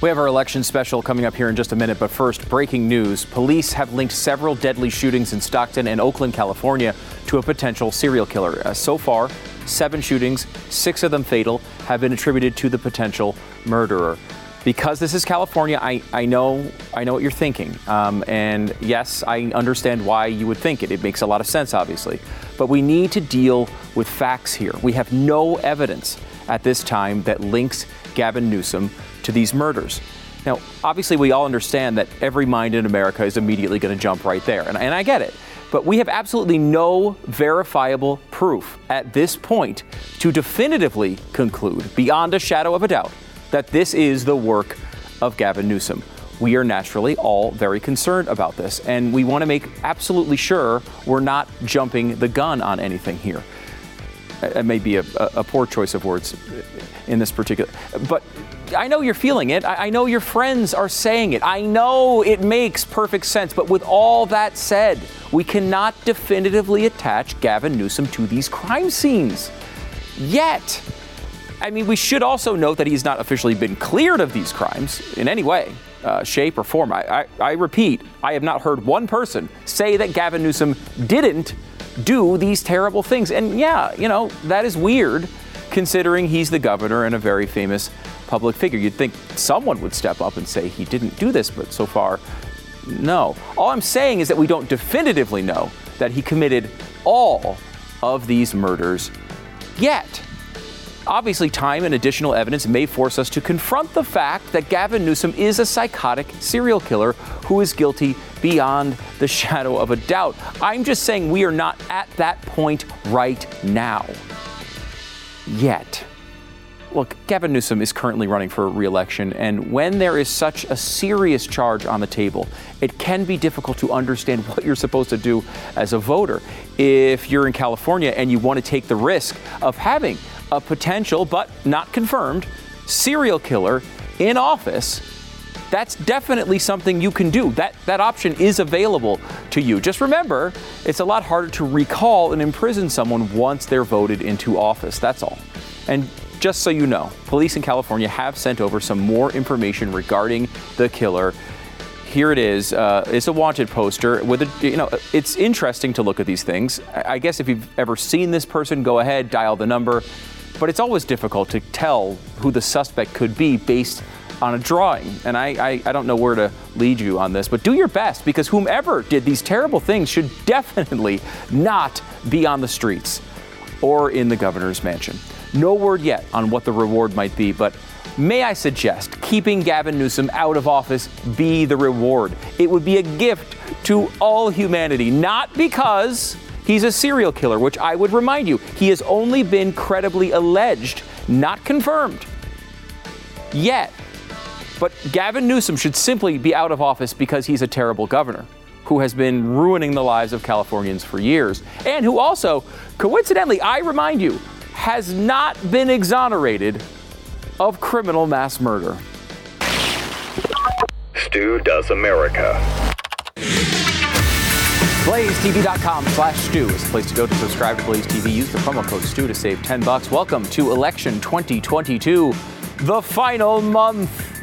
We have our election special coming up here in just a minute, but first, breaking news. Police have linked several deadly shootings in Stockton and Oakland, California, to a potential serial killer. Uh, so far, seven shootings, six of them fatal, have been attributed to the potential murderer. Because this is California, I, I know I know what you're thinking, um, and yes, I understand why you would think it. It makes a lot of sense, obviously, but we need to deal with facts here. We have no evidence at this time that links Gavin Newsom to these murders. Now, obviously, we all understand that every mind in America is immediately going to jump right there, and, and I get it. But we have absolutely no verifiable proof at this point to definitively conclude, beyond a shadow of a doubt, that this is the work of Gavin Newsom. We are naturally all very concerned about this, and we want to make absolutely sure we're not jumping the gun on anything here. It may be a, a poor choice of words in this particular, but I know you're feeling it. I, I know your friends are saying it. I know it makes perfect sense. But with all that said, we cannot definitively attach Gavin Newsom to these crime scenes yet. I mean, we should also note that he's not officially been cleared of these crimes in any way, uh, shape, or form. I, I, I repeat, I have not heard one person say that Gavin Newsom didn't do these terrible things. And yeah, you know, that is weird considering he's the governor and a very famous public figure. You'd think someone would step up and say he didn't do this, but so far, no. All I'm saying is that we don't definitively know that he committed all of these murders yet. Obviously, time and additional evidence may force us to confront the fact that Gavin Newsom is a psychotic serial killer who is guilty beyond the shadow of a doubt. I'm just saying we are not at that point right now. Yet look, Gavin Newsom is currently running for re-election, and when there is such a serious charge on the table, it can be difficult to understand what you're supposed to do as a voter. If you're in California and you want to take the risk of having a potential but not confirmed serial killer in office, that's definitely something you can do. That that option is available to you. Just remember, it's a lot harder to recall and imprison someone once they're voted into office. That's all. And just so you know, police in California have sent over some more information regarding the killer. Here it is. Uh, it's a wanted poster with a, you know, it's interesting to look at these things. I guess if you've ever seen this person, go ahead, dial the number. But it's always difficult to tell who the suspect could be based on a drawing. And I, I, I, don't know where to lead you on this, but do your best because whomever did these terrible things should definitely not be on the streets or in the governor's mansion. No word yet on what the reward might be, but may I suggest keeping Gavin Newsom out of office be the reward? It would be a gift to all humanity, not because he's a serial killer, which I would remind you, he has only been credibly alleged, not confirmed. Yet. But Gavin Newsom should simply be out of office because he's a terrible governor who has been ruining the lives of Californians for years, and who also, coincidentally, I remind you, has not been exonerated of criminal mass murder. Stu Does America. BlazeTV.com slash Stu is the place to go to subscribe to Blaze TV. Use the promo code Stu to save 10 bucks. Welcome to election 2022, the final month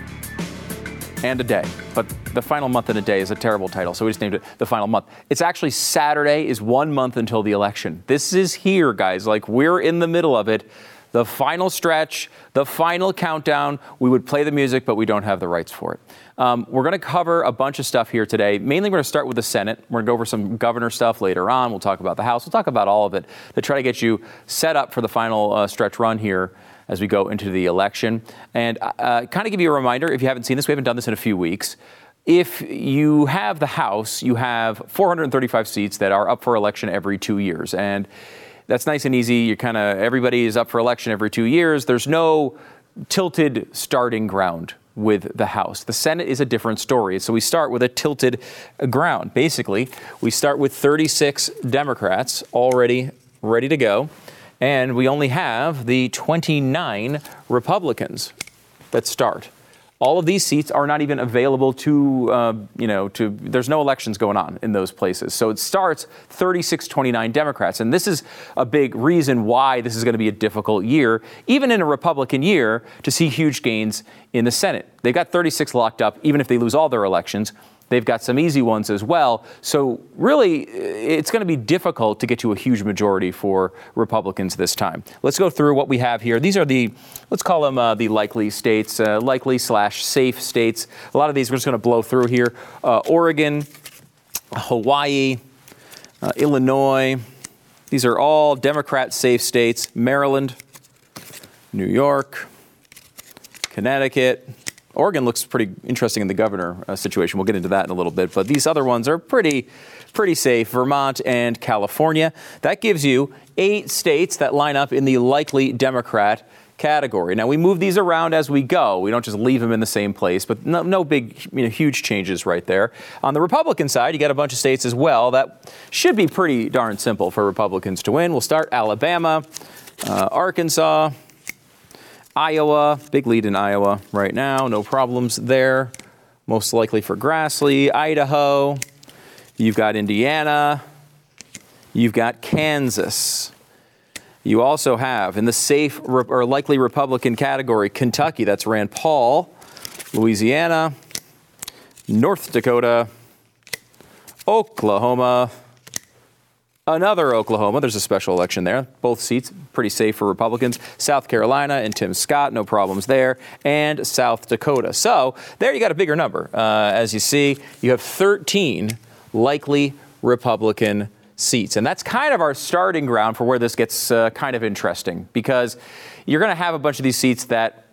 and a day. But the final month and a day is a terrible title, so we just named it the final month. It's actually Saturday is one month until the election. This is here, guys. Like we're in the middle of it. The final stretch, the final countdown. We would play the music, but we don't have the rights for it. Um, we're going to cover a bunch of stuff here today. Mainly, we're going to start with the Senate. We're going to go over some governor stuff later on. We'll talk about the House. We'll talk about all of it to try to get you set up for the final uh, stretch run here as we go into the election. And uh, kind of give you a reminder if you haven't seen this, we haven't done this in a few weeks. If you have the House, you have 435 seats that are up for election every two years. And that's nice and easy. You kind of, everybody is up for election every two years. There's no tilted starting ground with the House. The Senate is a different story. So we start with a tilted ground. Basically, we start with 36 Democrats already ready to go and we only have the 29 Republicans that start. All of these seats are not even available to, uh, you know, to, there's no elections going on in those places. So it starts 36 29 Democrats. And this is a big reason why this is going to be a difficult year, even in a Republican year, to see huge gains in the Senate. They've got 36 locked up, even if they lose all their elections. They've got some easy ones as well. So, really, it's going to be difficult to get to a huge majority for Republicans this time. Let's go through what we have here. These are the, let's call them uh, the likely states, uh, likely slash safe states. A lot of these we're just going to blow through here uh, Oregon, Hawaii, uh, Illinois. These are all Democrat safe states. Maryland, New York, Connecticut, Oregon looks pretty interesting in the governor uh, situation. We'll get into that in a little bit. But these other ones are pretty, pretty safe. Vermont and California. That gives you eight states that line up in the likely Democrat category. Now we move these around as we go. We don't just leave them in the same place, but no, no big, you know, huge changes right there. On the Republican side, you got a bunch of states as well that should be pretty darn simple for Republicans to win. We'll start Alabama, uh, Arkansas, Iowa, big lead in Iowa right now, no problems there. Most likely for Grassley, Idaho. You've got Indiana. You've got Kansas. You also have in the safe or likely Republican category Kentucky, that's Rand Paul, Louisiana, North Dakota, Oklahoma, Another Oklahoma, there's a special election there. Both seats pretty safe for Republicans. South Carolina and Tim Scott, no problems there. And South Dakota. So there you got a bigger number. Uh, as you see, you have 13 likely Republican seats. And that's kind of our starting ground for where this gets uh, kind of interesting because you're going to have a bunch of these seats that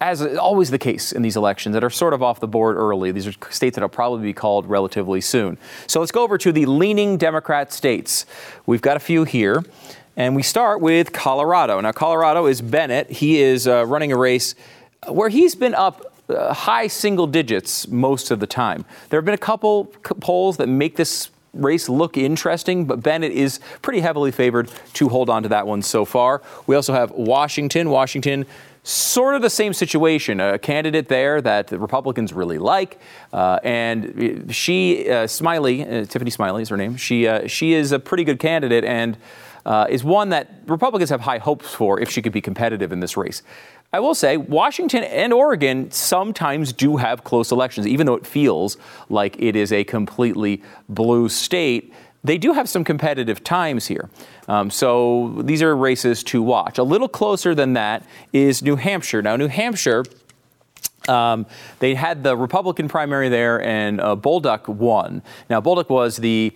as always the case in these elections that are sort of off the board early. These are states that will probably be called relatively soon. So let's go over to the leaning Democrat states. We've got a few here. And we start with Colorado. Now, Colorado is Bennet. He is uh, running a race where he's been up uh, high single digits most of the time. There have been a couple polls that make this race look interesting, but Bennet is pretty heavily favored to hold on to that one so far. We also have Washington. Washington sort of the same situation. A candidate there that the Republicans really like, uh, and she, uh, Smiley, uh, Tiffany Smiley is her name. She uh, she is a pretty good candidate and uh, is one that Republicans have high hopes for if she could be competitive in this race. I will say Washington and Oregon sometimes do have close elections, even though it feels like it is a completely blue state they do have some competitive times here. Um, so these are races to watch. A little closer than that is New Hampshire. Now, New Hampshire. Um, they had the Republican primary there, and uh, Bolduc won. Now, Bolduc was the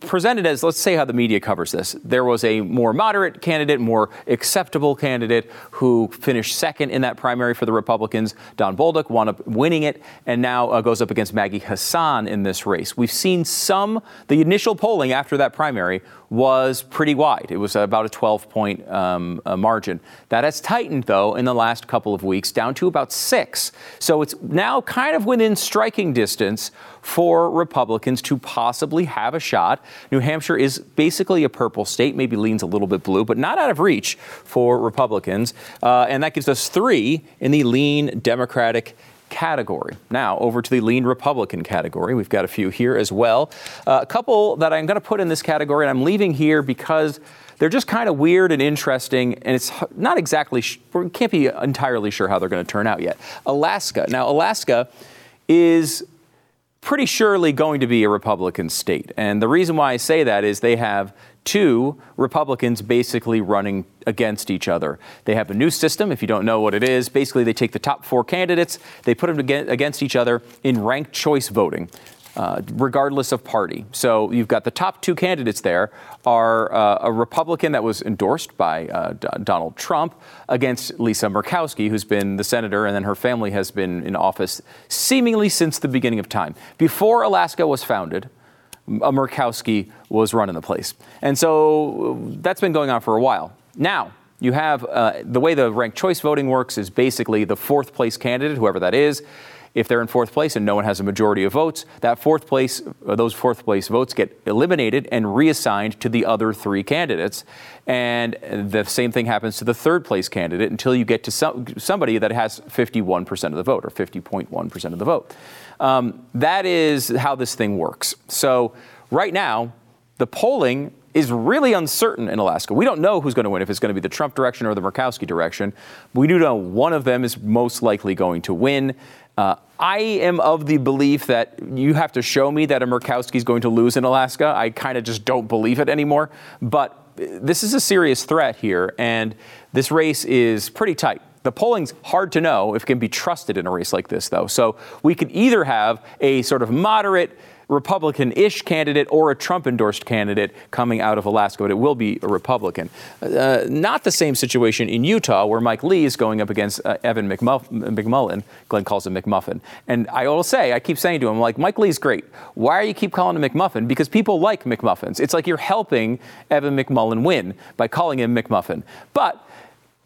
presented as, let's say how the media covers this. There was a more moderate candidate, more acceptable candidate who finished second in that primary for the Republicans. Don Bolduc wound up winning it and now uh, goes up against Maggie Hassan in this race. We've seen some, the initial polling after that primary was pretty wide. It was about a 12 point um, uh, margin. That has tightened, though, in the last couple of weeks down to about six. So it's now kind of within striking distance for Republicans to possibly have a shot. New Hampshire is basically a purple state, maybe leans a little bit blue, but not out of reach for Republicans. Uh, and that gives us three in the lean Democratic category. Now, over to the lean Republican category. We've got a few here as well. Uh, a couple that I'm going to put in this category, and I'm leaving here because they're just kind of weird and interesting, and it's not exactly, we can't be entirely sure how they're going to turn out yet. Alaska. Now, Alaska is pretty surely going to be a Republican state. And the reason why I say that is they have two Republicans basically running against each other. They have a new system, if you don't know what it is. Basically, they take the top four candidates, they put them against each other in ranked choice voting uh, regardless of party. So you've got the top two candidates there are uh, a Republican that was endorsed by uh, D- Donald Trump against Lisa Murkowski, who's been the senator, and then her family has been in office seemingly since the beginning of time. Before Alaska was founded, a Murkowski was running the place. And so that's been going on for a while. Now, you have uh, the way the ranked choice voting works is basically the fourth place candidate, whoever that is, if they're in fourth place and no one has a majority of votes, that fourth place, uh, those fourth place votes get eliminated and reassigned to the other three candidates. And the same thing happens to the third place candidate until you get to some, somebody that has 51% of the vote or 50.1% of the vote. Um, that is how this thing works. So right now, the polling is really uncertain in Alaska. We don't know who's going to win, if it's going to be the Trump direction or the Murkowski direction. We do know one of them is most likely going to win. Uh, I am of the belief that you have to show me that a Murkowski is going to lose in Alaska. I kind of just don't believe it anymore. But this is a serious threat here, and this race is pretty tight. The polling's hard to know if it can be trusted in a race like this, though. So we could either have a sort of moderate Republican ish candidate or a Trump endorsed candidate coming out of Alaska, but it will be a Republican. Uh, not the same situation in Utah, where Mike Lee is going up against uh, Evan McMuff- McMullin. Glenn calls him McMuffin. And I will say, I keep saying to him, like, Mike Lee's great. Why are you keep calling him McMuffin? Because people like McMuffins. It's like you're helping Evan McMullin win by calling him McMuffin. But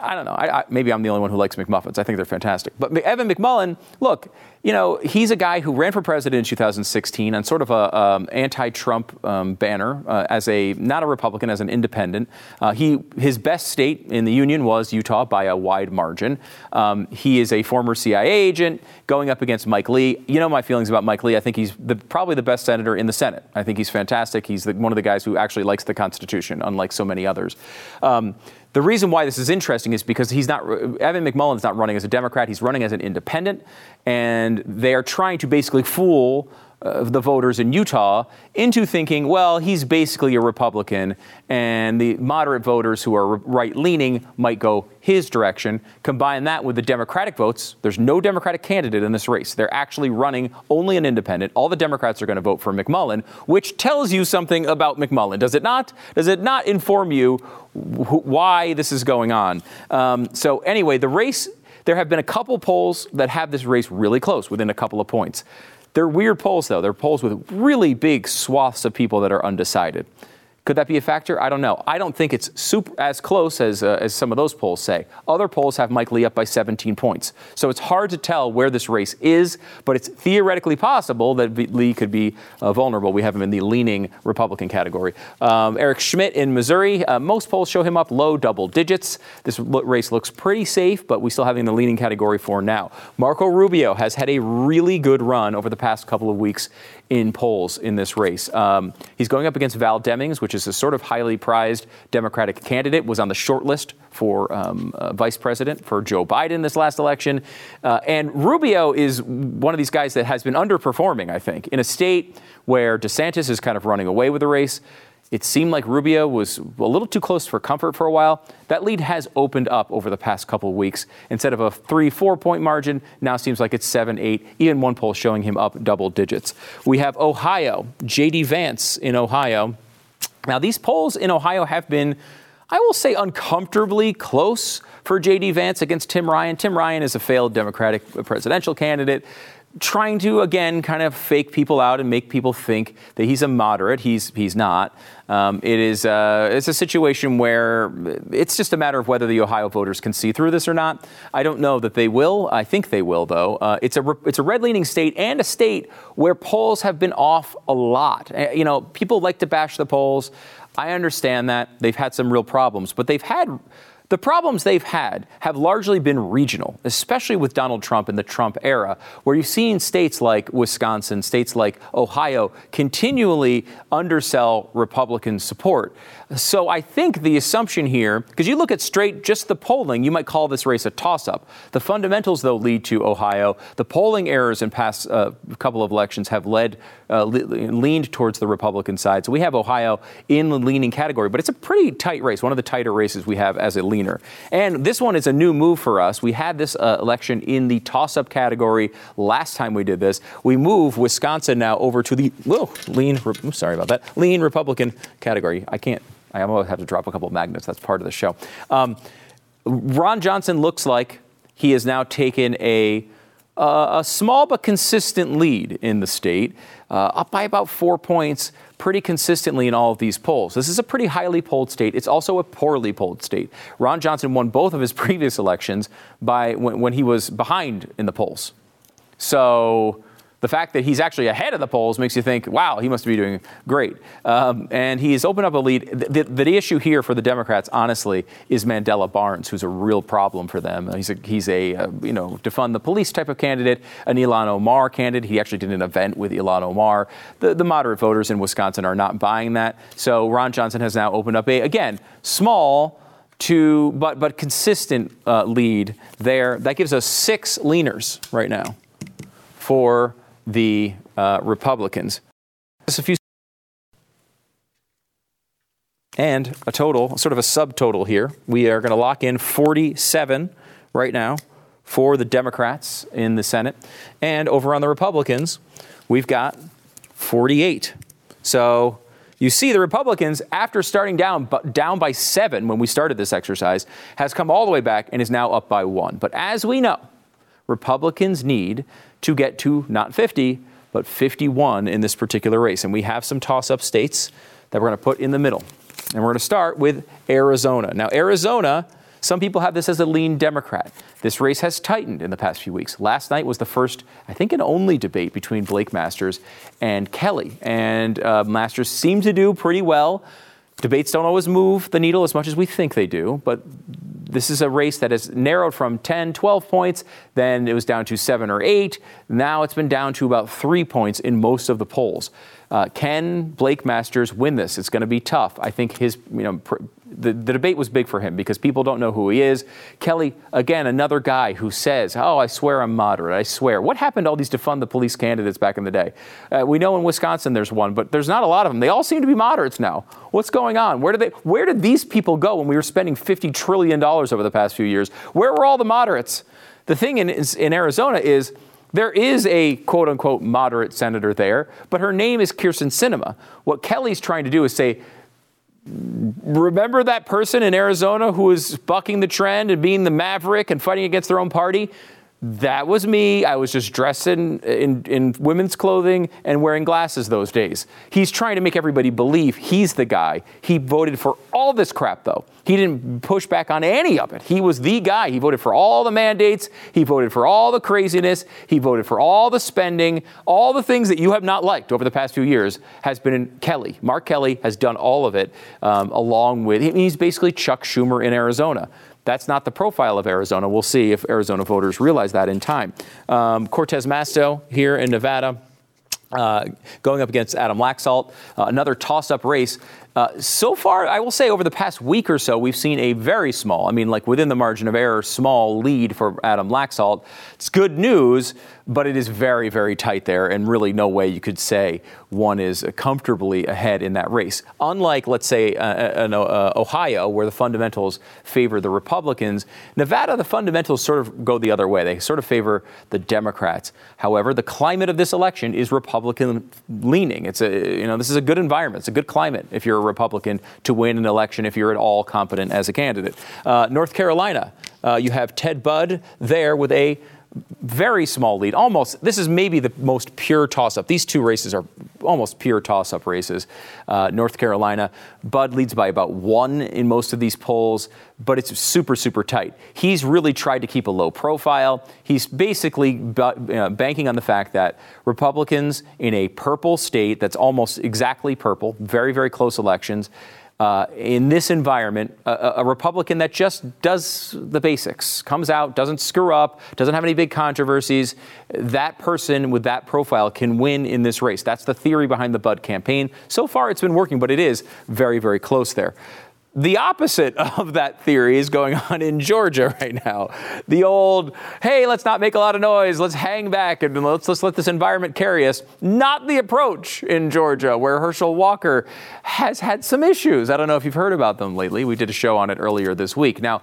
I don't know. I, I, maybe I'm the only one who likes McMuffins. I think they're fantastic. But Evan McMullin, look, you know, he's a guy who ran for president in 2016 on sort of a um, anti-Trump um, banner uh, as a not a Republican, as an independent. Uh, he his best state in the union was Utah by a wide margin. Um, he is a former CIA agent going up against Mike Lee. You know my feelings about Mike Lee. I think he's the, probably the best senator in the Senate. I think he's fantastic. He's the, one of the guys who actually likes the Constitution, unlike so many others. Um, the reason why this is interesting is because he's not Evan McMullin's not running as a Democrat. He's running as an independent, and they are trying to basically fool uh, the voters in Utah into thinking, well, he's basically a Republican, and the moderate voters who are right leaning might go his direction. Combine that with the Democratic votes. There's no Democratic candidate in this race. They're actually running only an independent. All the Democrats are going to vote for McMullin, which tells you something about McMullin, does it not? Does it not inform you wh- why this is going on? Um, so, anyway, the race. There have been a couple polls that have this race really close, within a couple of points. They're weird polls, though. They're polls with really big swaths of people that are undecided. Could that be a factor? I don't know. I don't think it's super, as close as, uh, as some of those polls say. Other polls have Mike Lee up by 17 points. So it's hard to tell where this race is, but it's theoretically possible that Lee could be uh, vulnerable. We have him in the leaning Republican category. Um, Eric Schmitt in Missouri, uh, most polls show him up low double digits. This race looks pretty safe, but we still have him in the leaning category for now. Marco Rubio has had a really good run over the past couple of weeks in polls in this race. Um, he's going up against Val Demings, which is a sort of highly prized Democratic candidate, was on the short list for um, uh, vice president for Joe Biden this last election. Uh, and Rubio is one of these guys that has been underperforming, I think, in a state where DeSantis is kind of running away with the race. It seemed like Rubio was a little too close for comfort for a while. That lead has opened up over the past couple of weeks. Instead of a three, four point margin, now seems like it's seven, eight, even one poll showing him up double digits. We have Ohio, J.D. Vance in Ohio. Now, these polls in Ohio have been, I will say, uncomfortably close for J.D. Vance against Tim Ryan. Tim Ryan is a failed Democratic presidential candidate trying to again kind of fake people out and make people think that he's a moderate. He's he's not. Um, it is uh, it's a situation where it's just a matter of whether the Ohio voters can see through this or not. I don't know that they will. I think they will though. Uh, it's a it's a red leaning state and a state where polls have been off a lot. Uh, you know, people like to bash the polls. I understand that they've had some real problems, but they've had the problems they've had have largely been regional, especially with Donald Trump in the Trump era, where you've seen states like Wisconsin, states like Ohio continually undersell Republican support. So I think the assumption here, because you look at straight just the polling, you might call this race a toss up. The fundamentals, though, lead to Ohio. The polling errors in past uh, couple of elections have led, uh, le- leaned towards the Republican side. So we have Ohio in the leaning category, but it's a pretty tight race, one of the tighter races we have as a leaner. And this one is a new move for us. We had this uh, election in the toss up category last time we did this. We move Wisconsin now over to the, whoa, lean, sorry about that, lean Republican category. I can't I almost have to drop a couple of magnets. That's part of the show. Um, Ron Johnson looks like he has now taken a, a small but consistent lead in the state, uh, up by about four points pretty consistently in all of these polls. This is a pretty highly polled state. It's also a poorly polled state. Ron Johnson won both of his previous elections by when, when he was behind in the polls. So the fact that he's actually ahead of the polls makes you think, wow, he must be doing great. Um, and he's opened up a lead. The, the, the, issue here for the Democrats, honestly, is Mandela Barnes, who's a real problem for them. He's a, he's a uh, you know, defund the police type of candidate, an Ilhan Omar candidate. He actually did an event with Ilhan Omar. The, the moderate voters in Wisconsin are not buying that. So Ron Johnson has now opened up a, again, small, to but but consistent uh, lead there. That gives us six leaners right now for the uh, Republicans. Just a few and a total, sort of a subtotal here. We are going to lock in 47 right now for the Democrats in the Senate. And over on the Republicans, we've got 48. So you see, the Republicans, after starting down, down by seven when we started this exercise, has come all the way back and is now up by one. But as we know, Republicans need to get to not 50, but 51 in this particular race. And we have some toss up states that we're going to put in the middle. And we're going to start with Arizona. Now, Arizona, some people have this as a lean Democrat. This race has tightened in the past few weeks. Last night was the first, I think, and only debate between Blake Masters and Kelly. And uh, Masters seemed to do pretty well. Debates don't always move the needle as much as we think they do, but this is a race that has narrowed from 10, 12 points, then it was down to seven or eight. Now it's been down to about three points in most of the polls. Uh, can Blake Masters win this? It's going to be tough. I think his, you know, pr- the, the debate was big for him because people don't know who he is. Kelly, again, another guy who says, Oh, I swear I'm moderate. I swear. What happened to all these defund the police candidates back in the day? Uh, we know in Wisconsin there's one, but there's not a lot of them. They all seem to be moderates now. What's going on? Where did, they, where did these people go when we were spending $50 trillion over the past few years? Where were all the moderates? The thing in, in Arizona is, there is a quote unquote moderate senator there, but her name is Kyrsten Sinema. What Kelly's trying to do is say, Remember that person in Arizona who was bucking the trend and being the maverick and fighting against their own party? That was me. I was just dressed in, in, women's clothing and wearing glasses those days. He's trying to make everybody believe he's the guy. He voted for all this crap, though. He didn't push back on any of it. He was the guy. He voted for all the mandates. He voted for all the craziness. He voted for all the spending. All the things that you have not liked over the past few years has been Kelly. Mark Kelly has done all of it um, along with, he's basically Chuck Schumer in Arizona. That's not the profile of Arizona. We'll see if Arizona voters realize that in time. Um, Cortez Masto here in Nevada. Uh, going up against Adam Laxalt, uh, another toss up race. Uh, so far, I will say over the past week or so, we've seen a very small, I mean, like within the margin of error, small lead for Adam Laxalt. It's good news, but it is very, very tight there, and really no way you could say one is comfortably ahead in that race. Unlike, let's say, uh, uh, uh, Ohio, where the fundamentals favor the Republicans, Nevada, the fundamentals sort of go the other way. They sort of favor the Democrats. However, the climate of this election is Republican leaning. It's a, you know, this is a good environment. It's a good climate if you're a Republican to win an election if you're at all competent as a candidate. Uh, North Carolina, uh, you have Ted Budd there with a very small lead. Almost, this is maybe the most pure toss up. These two races are almost pure toss up races. Uh, North Carolina, Budd leads by about one in most of these polls, but it's super, super tight. He's really tried to keep a low profile. He's basically uh, banking on the fact that Republicans in a purple state that's almost exactly purple, very, very close elections, uh, in this environment, a, a, Republican that just does the basics, comes out, doesn't screw up, doesn't have any big controversies, that person with that profile can win in this race. That's the theory behind the Budd campaign. So far, it's been working, but it is very, very close there. The opposite of that theory is going on in Georgia right now. The old, hey, let's not make a lot of noise, let's hang back and let's, let's let this environment carry us. Not the approach in Georgia, where Herschel Walker has had some issues. I don't know if you've heard about them lately. We did a show on it earlier this week. Now,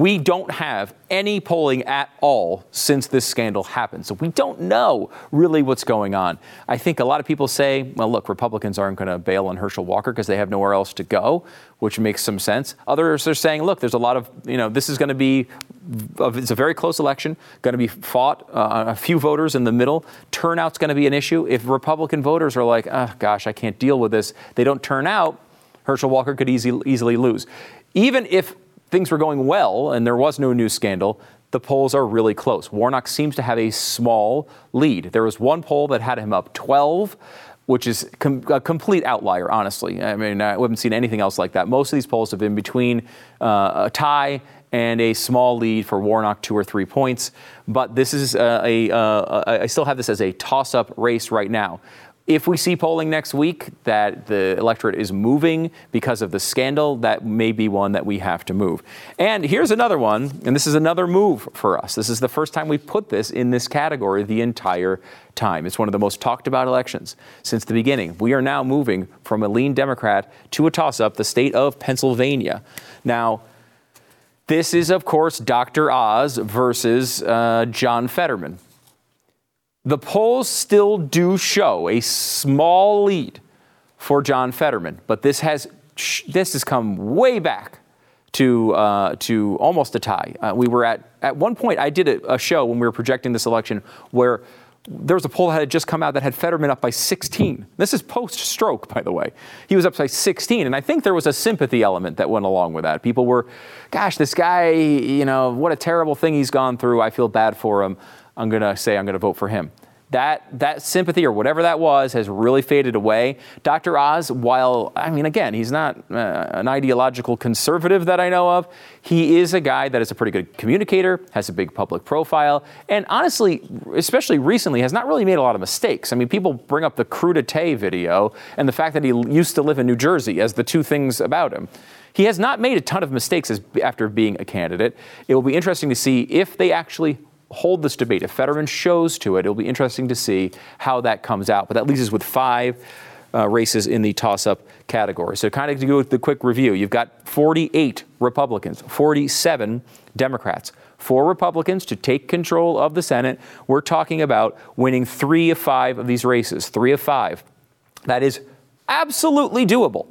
we don't have any polling at all since this scandal happened. So we don't know really what's going on. I think a lot of people say, well, look, Republicans aren't going to bail on Herschel Walker because they have nowhere else to go, which makes some sense. Others are saying, look, there's a lot of, you know, this is going to be, it's a very close election, going to be fought, uh, a few voters in the middle. Turnout's going to be an issue. If Republican voters are like, oh, gosh, I can't deal with this, they don't turn out, Herschel Walker could easy, easily lose. Even if things were going well and there was no new scandal, the polls are really close. Warnock seems to have a small lead. There was one poll that had him up 12 which is com- a complete outlier, honestly. I mean, I haven't seen anything else like that. Most of these polls have been between uh, a tie and a small lead for Warnock, two or three points. But this is uh, a, uh, I still have this as a toss up race right now. If we see polling next week that the electorate is moving because of the scandal, that may be one that we have to move. And here's another one, and this is another move for us. This is the first time we've put this in this category the entire time. It's one of the most talked about elections since the beginning. We are now moving from a lean Democrat to a toss up, the state of Pennsylvania. Now, this is, of course, Dr. Oz versus uh, John Fetterman the polls still do show a small lead for John Fetterman, but this has this has come way back to uh, to almost a tie. Uh, we were at at one point. I did a, a, show when we were projecting this election where there was a poll that had just come out that had Fetterman up by 16. This is post-stroke, by the way. He was up by 16, and I think there was a sympathy element that went along with that. People were, "Gosh, this guy, you know, what a terrible thing he's gone through. I feel bad for him." I'm going to say I'm going to vote for him. That, that sympathy or whatever that was has really faded away. Dr. Oz, while, I mean, again, he's not uh, an ideological conservative that I know of, he is a guy that is a pretty good communicator, has a big public profile, and honestly, especially recently, has not really made a lot of mistakes. I mean, people bring up the crudité video and the fact that he used to live in New Jersey as the two things about him. He has not made a ton of mistakes as, after being a candidate. It will be interesting to see if they actually hold this debate. If Fetterman shows to it, it'll be interesting to see how that comes out. But that leaves us with five uh, races in the toss up category. So, kind of to go with the quick review, you've got 48 Republicans, 47 Democrats. Four Republicans to take control of the Senate. We're talking about winning three of five of these races, three of five. That is absolutely doable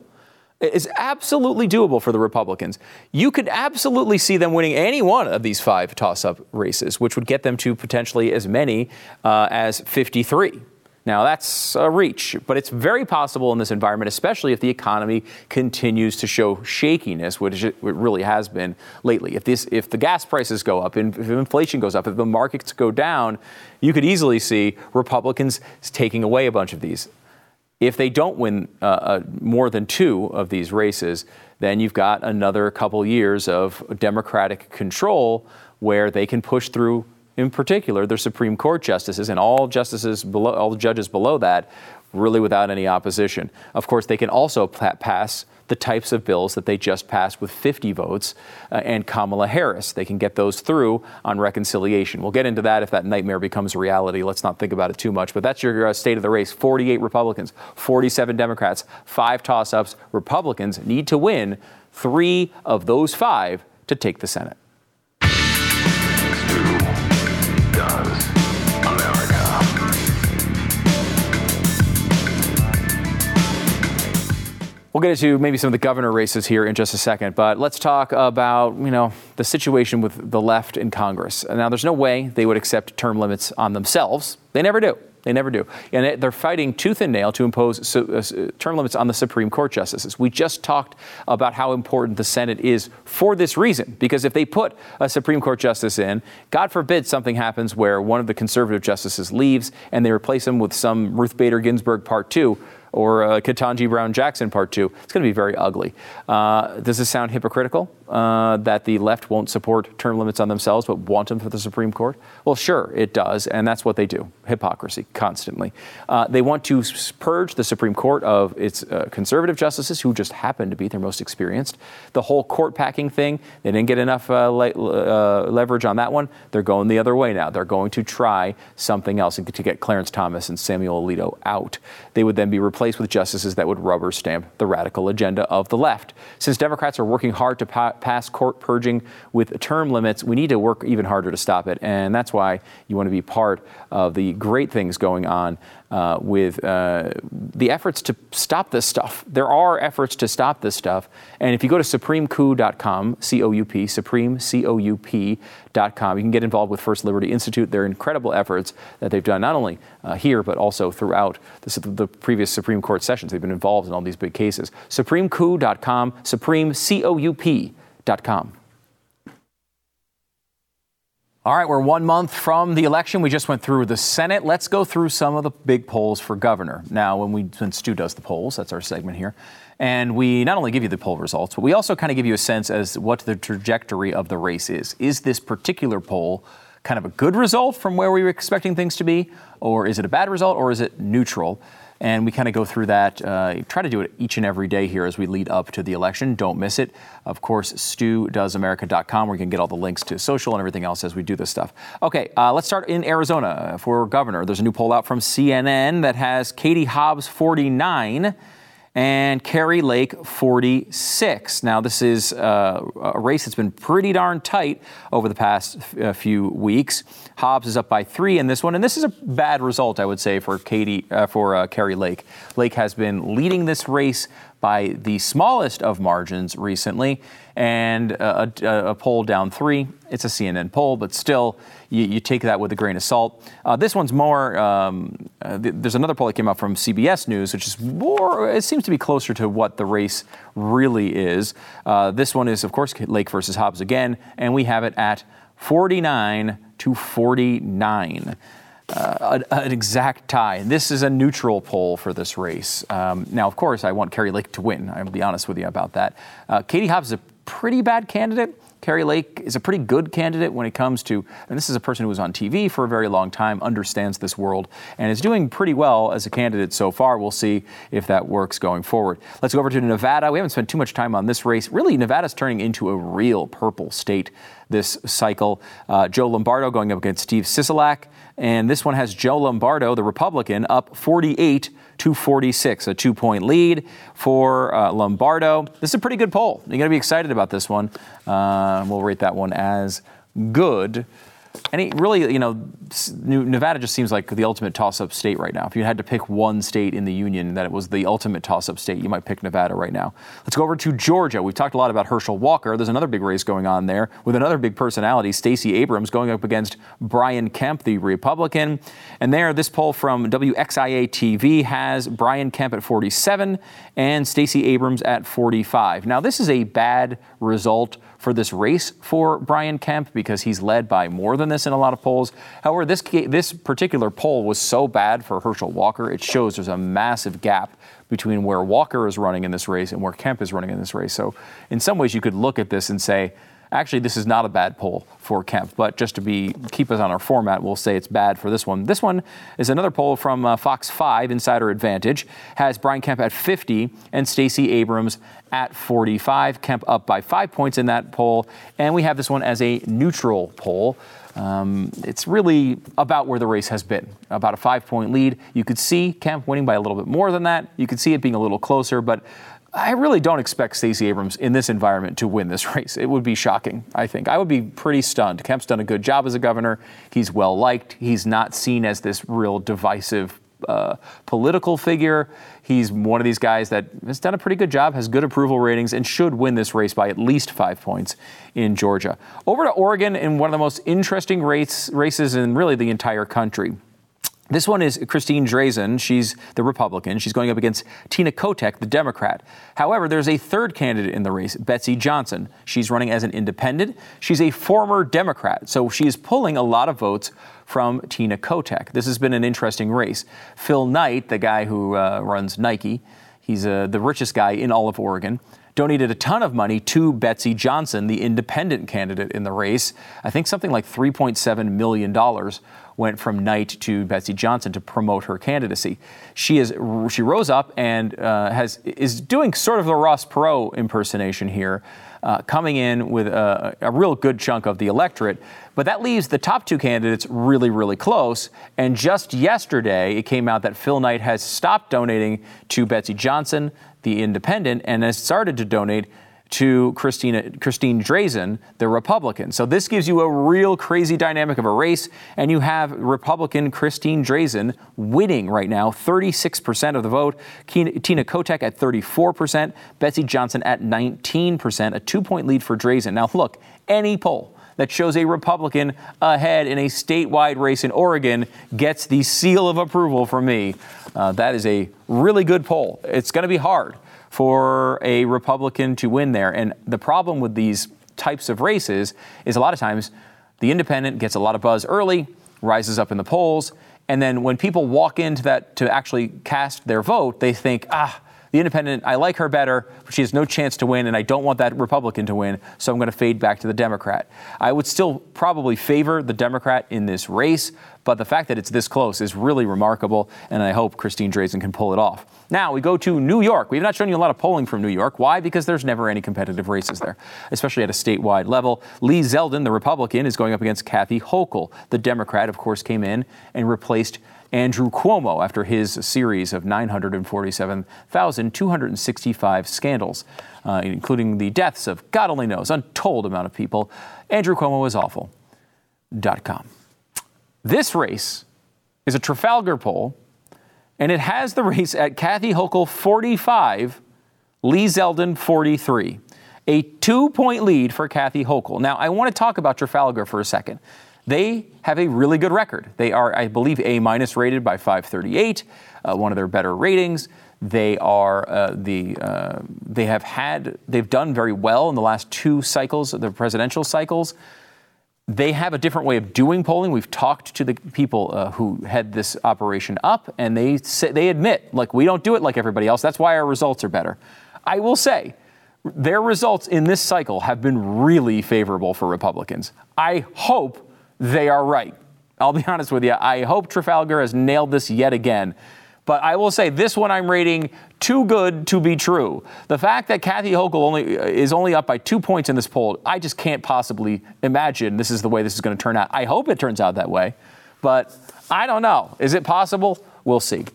is absolutely doable for the Republicans. You could absolutely see them winning any one of these five toss up races, which would get them to potentially as many uh, as 53. Now, that's a reach, but it's very possible in this environment, especially if the economy continues to show shakiness, which it really has been lately. If, this, if the gas prices go up, if inflation goes up, if the markets go down, you could easily see Republicans taking away a bunch of these. If they don't win uh, uh, more than two of these races, then you've got another couple years of Democratic control where they can push through, in particular, their Supreme Court justices and all justices below, all the judges below that, really without any opposition. Of course, they can also pass the types of bills that they just passed with 50 votes uh, and Kamala Harris. They can get those through on reconciliation. We'll get into that if that nightmare becomes reality. Let's not think about it too much. But that's your uh, state of the race 48 Republicans, 47 Democrats, five toss ups. Republicans need to win three of those five to take the Senate. We'll get into maybe some of the governor races here in just a second, but let's talk about, you know, the situation with the left in Congress. Now, there's no way they would accept term limits on themselves. They never do. They never do. And they're fighting tooth and nail to impose uh, term limits on the Supreme Court justices. We just talked about how important the Senate is for this reason, because if they put a Supreme Court justice in, God forbid something happens where one of the conservative justices leaves and they replace him with some Ruth Bader Ginsburg Part 2 or uh, Ketanji Brown Jackson Part 2. It's going to be very ugly. Uh, does this sound hypocritical uh, that the left won't support term limits on themselves but want them for the Supreme Court? Well, sure, it does, and that's what they do hypocrisy constantly. Uh, they want to purge the Supreme Court of its uh, conservative justices who just happen to be their most experienced. The whole court packing thing, they didn't get enough uh, le- leverage on that one. They're going the other way now. They're going to try something else to get Clarence Thomas and Samuel Alito out. They would then be replaced with justices that would rubber stamp the radical agenda of the left. Since Democrats are working hard to pa- pass court purging with term limits, we need to work even harder to stop it. And that's why you want to be part of the great things going on uh, with uh, the efforts to stop this stuff. There are efforts to stop this stuff. And if you go to supremecoup.com, C O U P, supreme, C O U P.com, you can get involved with First Liberty Institute. Their incredible efforts that they've done not only uh, here, but also throughout the, the, previous Supreme Court sessions. They've been involved in all these big cases. supremecoup.com, supreme, C O U P.com. All right, we're one month from the election. We just went through the Senate. Let's go through some of the big polls for governor. Now, when we when Stu does the polls, that's our segment here, and we not only give you the poll results, but we also kind of give you a sense as what the trajectory of the race is. Is this particular poll kind of a good result from where we were expecting things to be, or is it a bad result, or is it neutral? And we kind of go through that, uh, try to do it each and every day here as we lead up to the election. Don't miss it. Of course, StuDoesAmerica.com, where you can get all the links to social and everything else as we do this stuff. Okay, uh, let's start in Arizona for governor. There's a new poll out from CNN that has Katie Hobbs 49 and Kari Lake 46. Now, this is uh, a race that's been pretty darn tight over the past uh, few weeks. Hobbs is up by three in this one, and this is a bad result, I would say, for Katie uh, for uh, Kari Lake. Lake has been leading this race by the smallest of margins recently, and a, a, a poll down three. It's a CNN poll, but still, you, you take that with a grain of salt. Uh, this one's more. Um, uh, th- there's another poll that came out from CBS News, which is more. It seems to be closer to what the race really is. Uh, this one is, of course, Lake versus Hobbs again, and we have it at 49 to 49 uh, an exact tie. This is a neutral poll for this race. Um, now, of course, I want Kari Lake to win. I'll be honest with you about that. Uh, Katie Hobbs is a pretty bad candidate. Kari Lake is a pretty good candidate when it comes to, and this is a person who was on TV for a very long time, understands this world, and is doing pretty well as a candidate so far. We'll see if that works going forward. Let's go over to Nevada. We haven't spent too much time on this race. Really, Nevada's turning into a real purple state this cycle. Uh, Joe Lombardo going up against Steve Sisolak. And this one has Joe Lombardo, the Republican, up 48 to 46, a two point lead for uh, Lombardo. This is a pretty good poll. You're going to be excited about this one. Uh, we'll rate that one as good. And really, you know, Nevada just seems like the ultimate toss-up state right now. If you had to pick one state in the union that it was the ultimate toss-up state, you might pick Nevada right now. Let's go over to Georgia. We've talked a lot about Herschel Walker. There's another big race going on there with another big personality, Stacey Abrams, going up against Brian Kemp, the Republican. And there, this poll from WXIA TV has Brian Kemp at 47 and Stacey Abrams at 45. Now, this is a bad result for this race for Brian Kemp because he's led by more than this in a lot of polls. However, this this particular poll was so bad for Herschel Walker, it shows there's a massive gap between where Walker is running in this race and where Kemp is running in this race. So, in some ways, you could look at this and say, Actually, this is not a bad poll for Kemp, but just to be keep us on our format, we'll say it's bad for this one. This one is another poll from uh, Fox 5 Insider Advantage has Brian Kemp at 50 and Stacey Abrams at 45. Kemp up by five points in that poll, and we have this one as a neutral poll. Um, it's really about where the race has been, about a five point lead. You could see Kemp winning by a little bit more than that. You could see it being a little closer, but I really don't expect Stacey Abrams in this environment to win this race. It would be shocking, I think. I would be pretty stunned. Kemp's done a good job as a governor. He's well liked. He's not seen as this real divisive uh, political figure. He's one of these guys that has done a pretty good job, has good approval ratings, and should win this race by at least five points in Georgia. Over to Oregon in one of the most interesting race, races in really the entire country. This one is Christine Drazan. She's the Republican. She's going up against Tina Kotek, the Democrat. However, there's a third candidate in the race, Betsy Johnson. She's running as an independent. She's a former Democrat, so she is pulling a lot of votes from Tina Kotek. This has been an interesting race. Phil Knight, the guy who uh, runs Nike, he's uh, the richest guy in all of Oregon donated a ton of money to Betsy Johnson, the independent candidate in the race. I think something like $3.7 million went from Knight to Betsy Johnson to promote her candidacy. She is she rose up and uh, has is doing sort of the Ross Perot impersonation here. Uh, coming in with a, a, real good chunk of the electorate. But that leaves the top two candidates really, really close. And just yesterday, it came out that Phil Knight has stopped donating to Betsy Johnson, the independent, and has started to donate to Christina, Christine Drazan, the Republican. So this gives you a real crazy dynamic of a race, and you have Republican Christine Drazan winning right now, 36% of the vote. Tina Kotek at 34%, Betsy Johnson at 19%, a two-point lead for Drazan. Now look, any poll that shows a Republican ahead in a statewide race in Oregon gets the seal of approval from me. Uh, that is a really good poll. It's going to be hard for a Republican to win there. And the problem with these types of races is a lot of times The independent gets a lot of buzz early, rises up in the polls, and then when people walk into that to actually cast their vote, they think, ah, the independent, I like her better, but she has no chance to win, and I don't want that Republican to win, so I'm going to fade back to the Democrat. I would still probably favor the Democrat in this race, but the fact that it's this close is really remarkable, and I hope Christine Drazan can pull it off. Now we go to New York. We've not shown you a lot of polling from New York. Why? Because there's never any competitive races there, especially at a statewide level. Lee Zeldin, the Republican, is going up against Kathy Hochul. The Democrat, of course, came in and replaced Andrew Cuomo after his series of 947,265 scandals, uh, including the deaths of God only knows, untold amount of people. Andrew Cuomo is awful.com. This race is a Trafalgar poll, and it has the race at Kathy Hochul 45, Lee Zeldin 43. A two point lead for Kathy Hochul. Now, I want to talk about Trafalgar for a second. They have a really good record. They are, I believe, A minus rated by 538, uh, one of their better ratings. They are uh, the uh, they have had they've done very well in the last two cycles, the presidential cycles. They have a different way of doing polling. We've talked to the people uh, who head this operation up, and they say, they admit, like we don't do it like everybody else. That's why our results are better. I will say, their results in this cycle have been really favorable for Republicans. I hope they are right. I'll be honest with you. I hope Trafalgar has nailed this yet again. But I will say this one I'm rating too good to be true. The fact that Kathy Hochul only uh, is only up by two points in this poll, I just can't possibly imagine this is the way this is going to turn out. I hope it turns out that way, but I don't know. Is it possible? We'll see.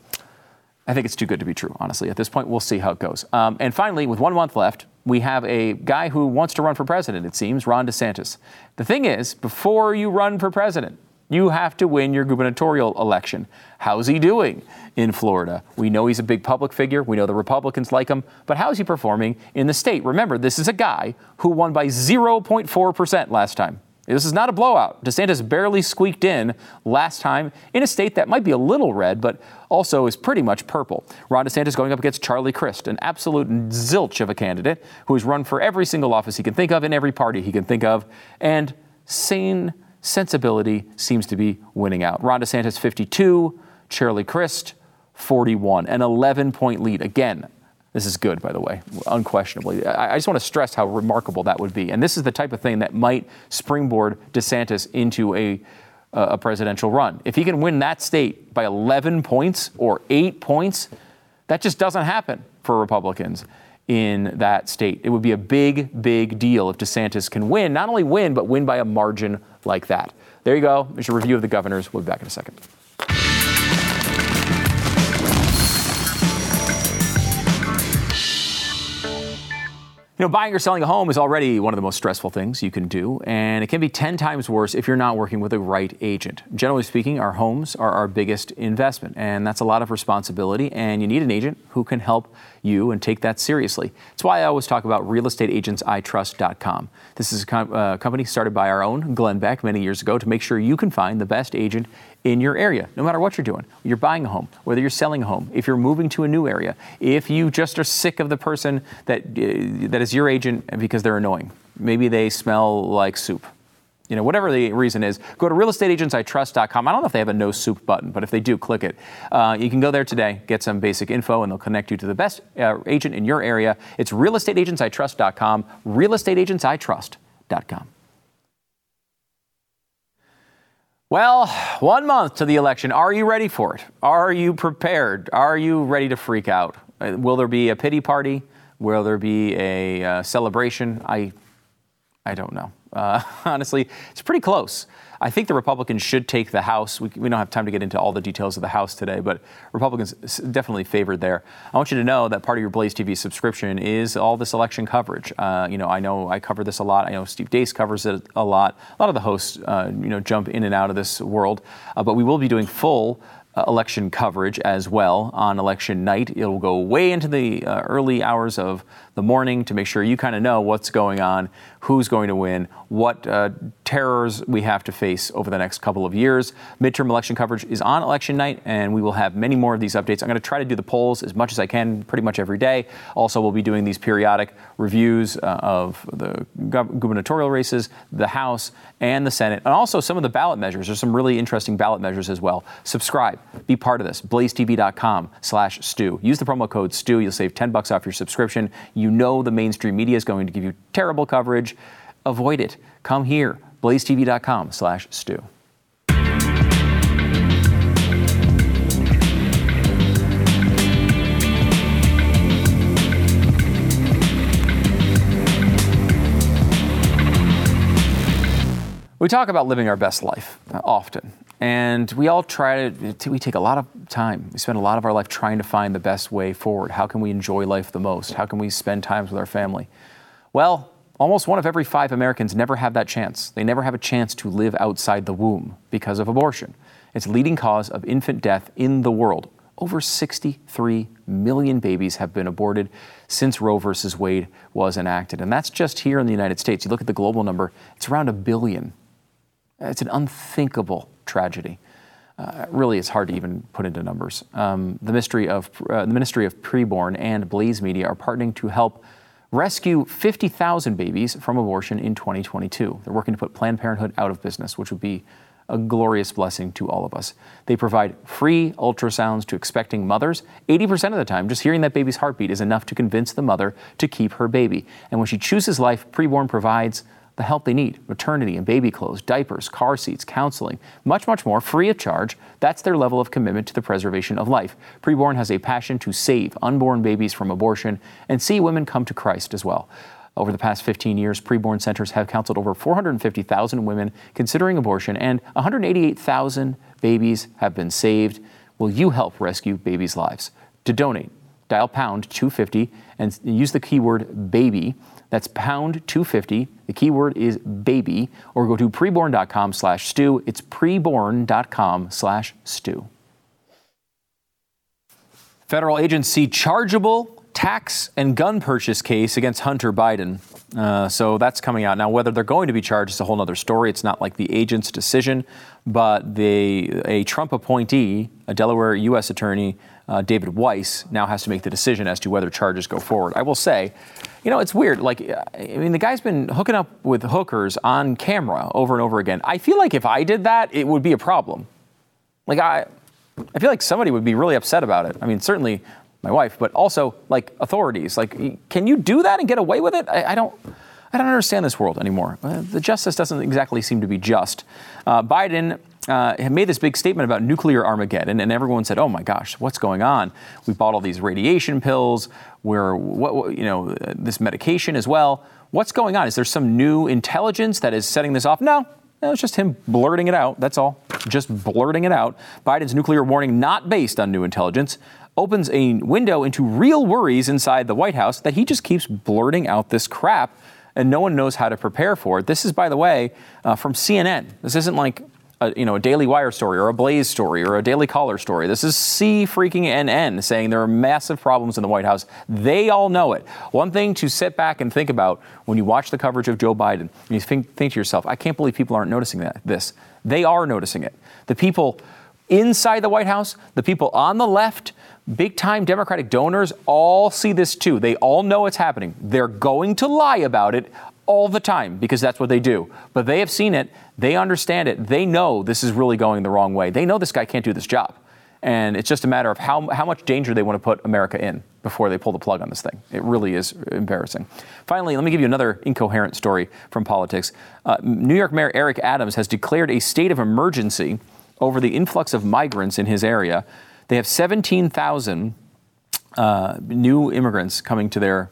I think it's too good to be true, honestly. At this point, we'll see how it goes. Um, and finally, with one month left, we have a guy who wants to run for president, it seems, Ron DeSantis. The thing is, before you run for president, you have to win your gubernatorial election. How's he doing in Florida? We know he's a big public figure. We know the Republicans like him. But how is he performing in the state? Remember, this is a guy who won by 0.4% last time. This is not a blowout. DeSantis barely squeaked in last time in a state that might be a little red, but also is pretty much purple. Ron DeSantis going up against Charlie Crist, an absolute zilch of a candidate who has run for every single office he can think of in every party he can think of, and sane sensibility seems to be winning out. Ron DeSantis 52, Charlie Crist 41, an 11 point lead. Again, this is good, by the way, unquestionably. I, just want to stress how remarkable that would be. And this is the type of thing that might springboard DeSantis into a, a presidential run. If he can win that state by 11 points or eight points, that just doesn't happen for Republicans in that state. It would be a big, big deal if DeSantis can win, not only win, but win by a margin like that. There you go. There's a review of the governors. We'll be back in a second. You know, buying or selling a home is already one of the most stressful things you can do, and it can be 10 times worse if you're not working with the right agent. Generally speaking, our homes are our biggest investment, and that's a lot of responsibility, and you need an agent who can help you and take that seriously. That's why I always talk about realestateagentsitrust.com. This is a com- uh, company started by our own Glenn Beck many years ago to make sure you can find the best agent in your area, no matter what you're doing. You're buying a home, whether you're selling a home, if you're moving to a new area, if you just are sick of the person that, uh, that is your agent because they're annoying. Maybe they smell like soup. You know, whatever the reason is, go to realestateagentsitrust.com. I don't know if they have a no soup button, but if they do, click it. Uh, you can go there today, get some basic info, and they'll connect you to the best uh, agent in your area. It's realestateagentsitrust.com, realestateagentsitrust.com. Well, one month to the election. Are you ready for it? Are you prepared? Are you ready to freak out? Uh, will there be a pity party? Will there be a uh, celebration? I, I don't know. Uh, honestly, it's pretty close. I think the Republicans should take the House. We, we, don't have time to get into all the details of the House today, but Republicans definitely favored there. I want you to know that part of your Blaze TV subscription is all this election coverage. Uh, you know, I know I cover this a lot. I know Steve Deace covers it a lot. A lot of the hosts, uh, you know, jump in and out of this world, uh, but we will be doing full uh, election coverage as well on election night. It'll go way into the uh, early hours of the morning to make sure you kind of know what's going on, who's going to win, what uh, terrors we have to face over the next couple of years. Midterm election coverage is on election night, and we will have many more of these updates. I'm going to try to do the polls as much as I can, pretty much every day. Also, we'll be doing these periodic reviews uh, of the gubernatorial races, the House, and the Senate, and also some of the ballot measures. There's some really interesting ballot measures as well. Subscribe, be part of this. BlazeTV.com slash Stu. Use the promo code Stu. You'll save 10 bucks off your subscription. You know the mainstream media is going to give you terrible coverage. Avoid it. Come here. BlazeTV.com slash Stu. We talk about living our best life uh, often, and we all try to, we take a lot of time. We spend a lot of our life trying to find the best way forward. How can we enjoy life the most? How can we spend times with our family? Well, almost one of every five Americans never have that chance. They never have a chance to live outside the womb because of abortion. It's leading cause of infant death in the world. Over 63 million babies have been aborted since Roe versus Wade was enacted. And that's just here in the United States. You look at the global number, it's around a billion. It's an unthinkable tragedy. Uh, really, it's hard to even put into numbers. Um, the, Ministry of, uh, the Ministry of Preborn and Blaze Media are partnering to help rescue 50,000 babies from abortion in 2022. They're working to put Planned Parenthood out of business, which would be a glorious blessing to all of us. They provide free ultrasounds to expecting mothers. 80% of the time, just hearing that baby's heartbeat is enough to convince the mother to keep her baby. And when she chooses life, Preborn provides the help they need maternity and baby clothes, diapers, car seats, counseling, much, much more free of charge. That's their level of commitment to the preservation of life. Preborn has a passion to save unborn babies from abortion and see women come to Christ as well. Over the past 15 years, preborn centers have counseled over 450,000 women considering abortion, and 188,000 babies have been saved. Will you help rescue babies' lives? To donate, dial pound 250 and use the keyword baby. That's pound 250. The keyword is baby, or go to preborn.com slash Stu. It's preborn.com slash Stu. Federal agency chargeable tax and gun purchase case against Hunter Biden. Uh, so that's coming out now. Whether they're going to be charged is a whole other story. It's not like the agent's decision, but the a Trump appointee, a Delaware U.S. attorney, uh, David Weiss, now has to make the decision as to whether charges go forward. I will say, you know, it's weird. Like, I mean, the guy's been hooking up with hookers on camera over and over again. I feel like if I did that, it would be a problem. Like, I, I feel like somebody would be really upset about it. I mean, certainly my wife, but also like authorities. Like, can you do that and get away with it? I, I don't. I don't understand this world anymore. Uh, the justice doesn't exactly seem to be just. Uh, Biden uh, made this big statement about nuclear Armageddon, and everyone said, "Oh my gosh, what's going on? We bought all these radiation pills. We're what, what, you know this medication as well. What's going on? Is there some new intelligence that is setting this off?" No. No, it's just him blurting it out. That's all. Just blurting it out. Biden's nuclear warning, not based on new intelligence, opens a window into real worries inside the White House that he just keeps blurting out this crap and no one knows how to prepare for it. This is, by the way, uh, from CNN. This isn't like a, you know, a Daily Wire story or a Blaze story or a Daily Caller story. This is C freaking NN saying there are massive problems in the White House. They all know it. One thing to sit back and think about when you watch the coverage of Joe Biden, you think, think to yourself, I can't believe people aren't noticing that, this. They are noticing it. The people inside the White House, the people on the left, big time Democratic donors all see this too. They all know it's happening. They're going to lie about it all the time because that's what they do. But they have seen it, they understand it, they know this is really going the wrong way. They know this guy can't do this job. And it's just a matter of how, how much danger they want to put America in before they pull the plug on this thing. It really is embarrassing. Finally, let me give you another incoherent story from politics. Uh, New York Mayor Eric Adams has declared a state of emergency over the influx of migrants in his area. They have 17,000 uh, new immigrants coming to their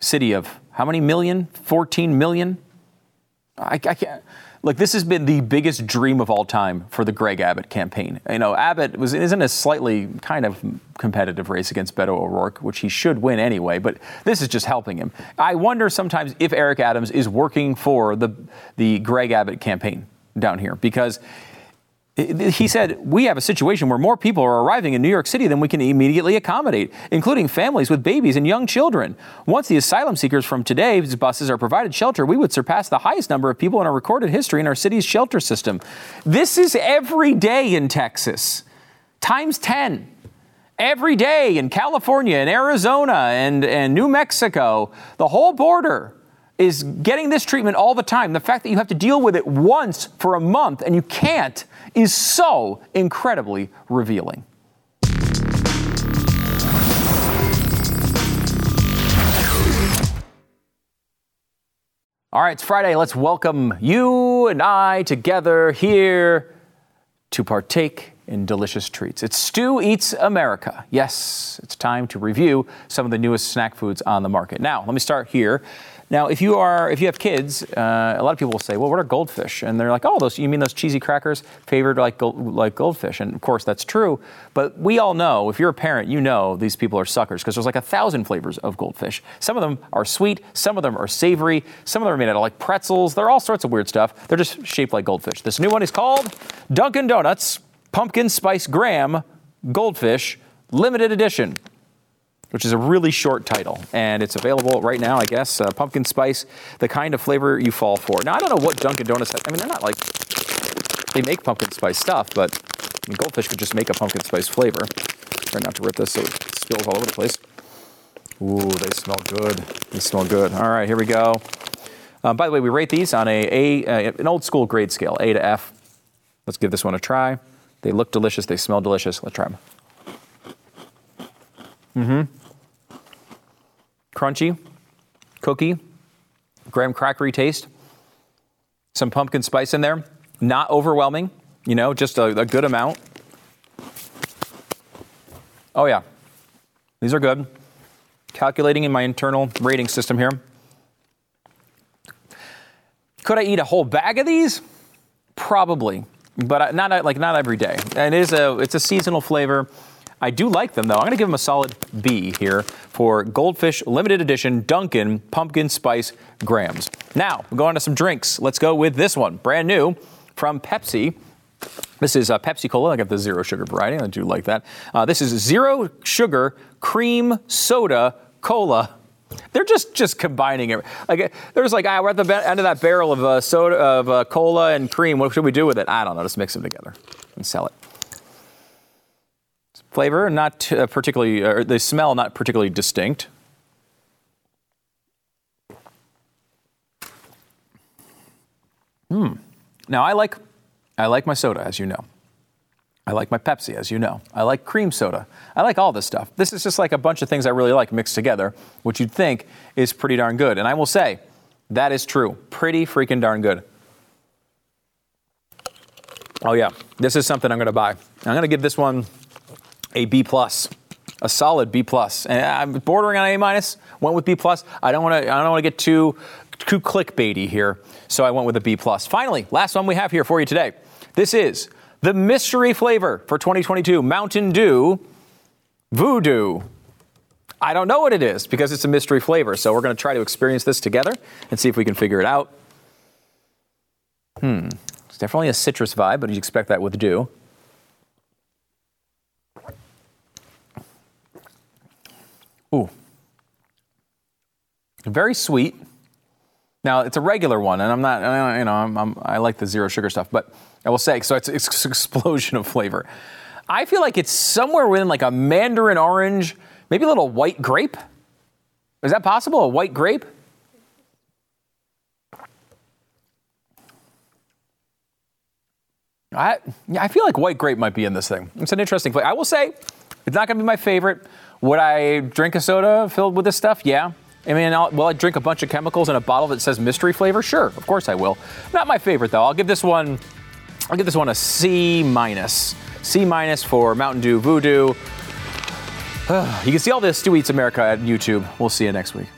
city of how many million? 14 million? I, I can't. Look, this has been the biggest dream of all time for the Greg Abbott campaign. You know, Abbott was isn't a slightly kind of competitive race against Beto O'Rourke, which he should win anyway, but this is just helping him. I wonder sometimes if Eric Adams is working for the the Greg Abbott campaign down here because He said, We have a situation where more people are arriving in New York City than we can immediately accommodate, including families with babies and young children. Once the asylum seekers from today's buses are provided shelter, we would surpass the highest number of people in our recorded history in our city's shelter system. This is every day in Texas, times 10. Every day in California and Arizona and, and New Mexico, the whole border is getting this treatment all the time. The fact that you have to deal with it once for a month and you can't is so incredibly revealing. All right, it's Friday. Let's welcome you and I together here to partake in delicious treats. It's Stu Eats America. Yes, it's time to review some of the newest snack foods on the market. Now, let me start here. Now, if you are, if you have kids, uh, a lot of people will say, "Well, what are goldfish?" And they're like, "Oh, those you mean those cheesy crackers favored like like goldfish?" And of course, that's true. But we all know, if you're a parent, you know these people are suckers because there's like a thousand flavors of goldfish. Some of them are sweet, some of them are savory, some of them are made out of like pretzels. They're all sorts of weird stuff. They're just shaped like goldfish. This new one is called Dunkin' Donuts Pumpkin Spice Graham Goldfish Limited Edition which is a really short title, and it's available right now, I guess. Uh, pumpkin spice, the kind of flavor you fall for. Now, I don't know what Dunkin' Donuts has. I mean, they're not like they make pumpkin spice stuff, but I mean, Goldfish could just make a pumpkin spice flavor. Try not to rip this so it spills all over the place. Ooh, they smell good. They smell good. All right, here we go. Um, by the way, we rate these on a, a uh, an old school grade scale, A to F. Let's give this one a try. They look delicious. They smell delicious. Let's try them. Mm-hmm crunchy, cookie, graham crackery taste, some pumpkin spice in there, not overwhelming, you know, just a, a good amount. Oh, yeah, these are good. Calculating in my internal rating system here. Could I eat a whole bag of these? Probably, but not like not every day. And it is a it's a seasonal flavor. I do like them though. I'm going to give them a solid B here for Goldfish Limited Edition Dunkin' Pumpkin Spice Grams. Now, we'll go on to some drinks. Let's go with this one, brand new from Pepsi. This is uh, Pepsi Cola. I got the zero sugar variety. I do like that. Uh, this is zero sugar cream soda cola. They're just just combining it. Like there's like ah, we're at the end of that barrel of uh, soda of uh, cola and cream. What should we do with it? I don't know. Just mix them together and sell it flavor, not uh, particularly, or the smell not particularly distinct. Hmm. Now I like, I like my soda, as you know. I like my Pepsi, as you know. I like cream soda. I like all this stuff. This is just like a bunch of things I really like mixed together, which you'd think is pretty darn good. And I will say, that is true. Pretty freaking darn good. Oh, yeah. This is something I'm going to buy. I'm going to give this one a B plus, a solid B plus. And I'm bordering on A minus. Went with B plus. I don't want to. I don't want to get too too clickbaity here, so I went with a B plus. Finally, last one we have here for you today. This is the mystery flavor for 2022 Mountain Dew VooDEW. I don't know what it is because it's a mystery flavor. So we're going to try to experience this together and see if we can figure it out. Hmm. It's definitely a citrus vibe, but you'd expect that with dew. Ooh. Very sweet. Now it's a regular one, and I'm not, you know, I'm, I'm, i like the zero sugar stuff, but I will say, so it's, it's an explosion of flavor. I feel like it's somewhere within like a mandarin orange, maybe a little white grape. Is that possible? A white grape? I, I feel like white grape might be in this thing. It's an interesting flavor. I will say, it's not going to be my favorite. Would I drink a soda filled with this stuff? Yeah. I mean, I'll, will I drink a bunch of chemicals in a bottle that says mystery flavor? Sure, of course I will. Not my favorite though. I'll give this one. I'll give this one a C minus. C minus for Mountain Dew VooDEW. you can see all this Stu Eats America at YouTube. We'll see you next week.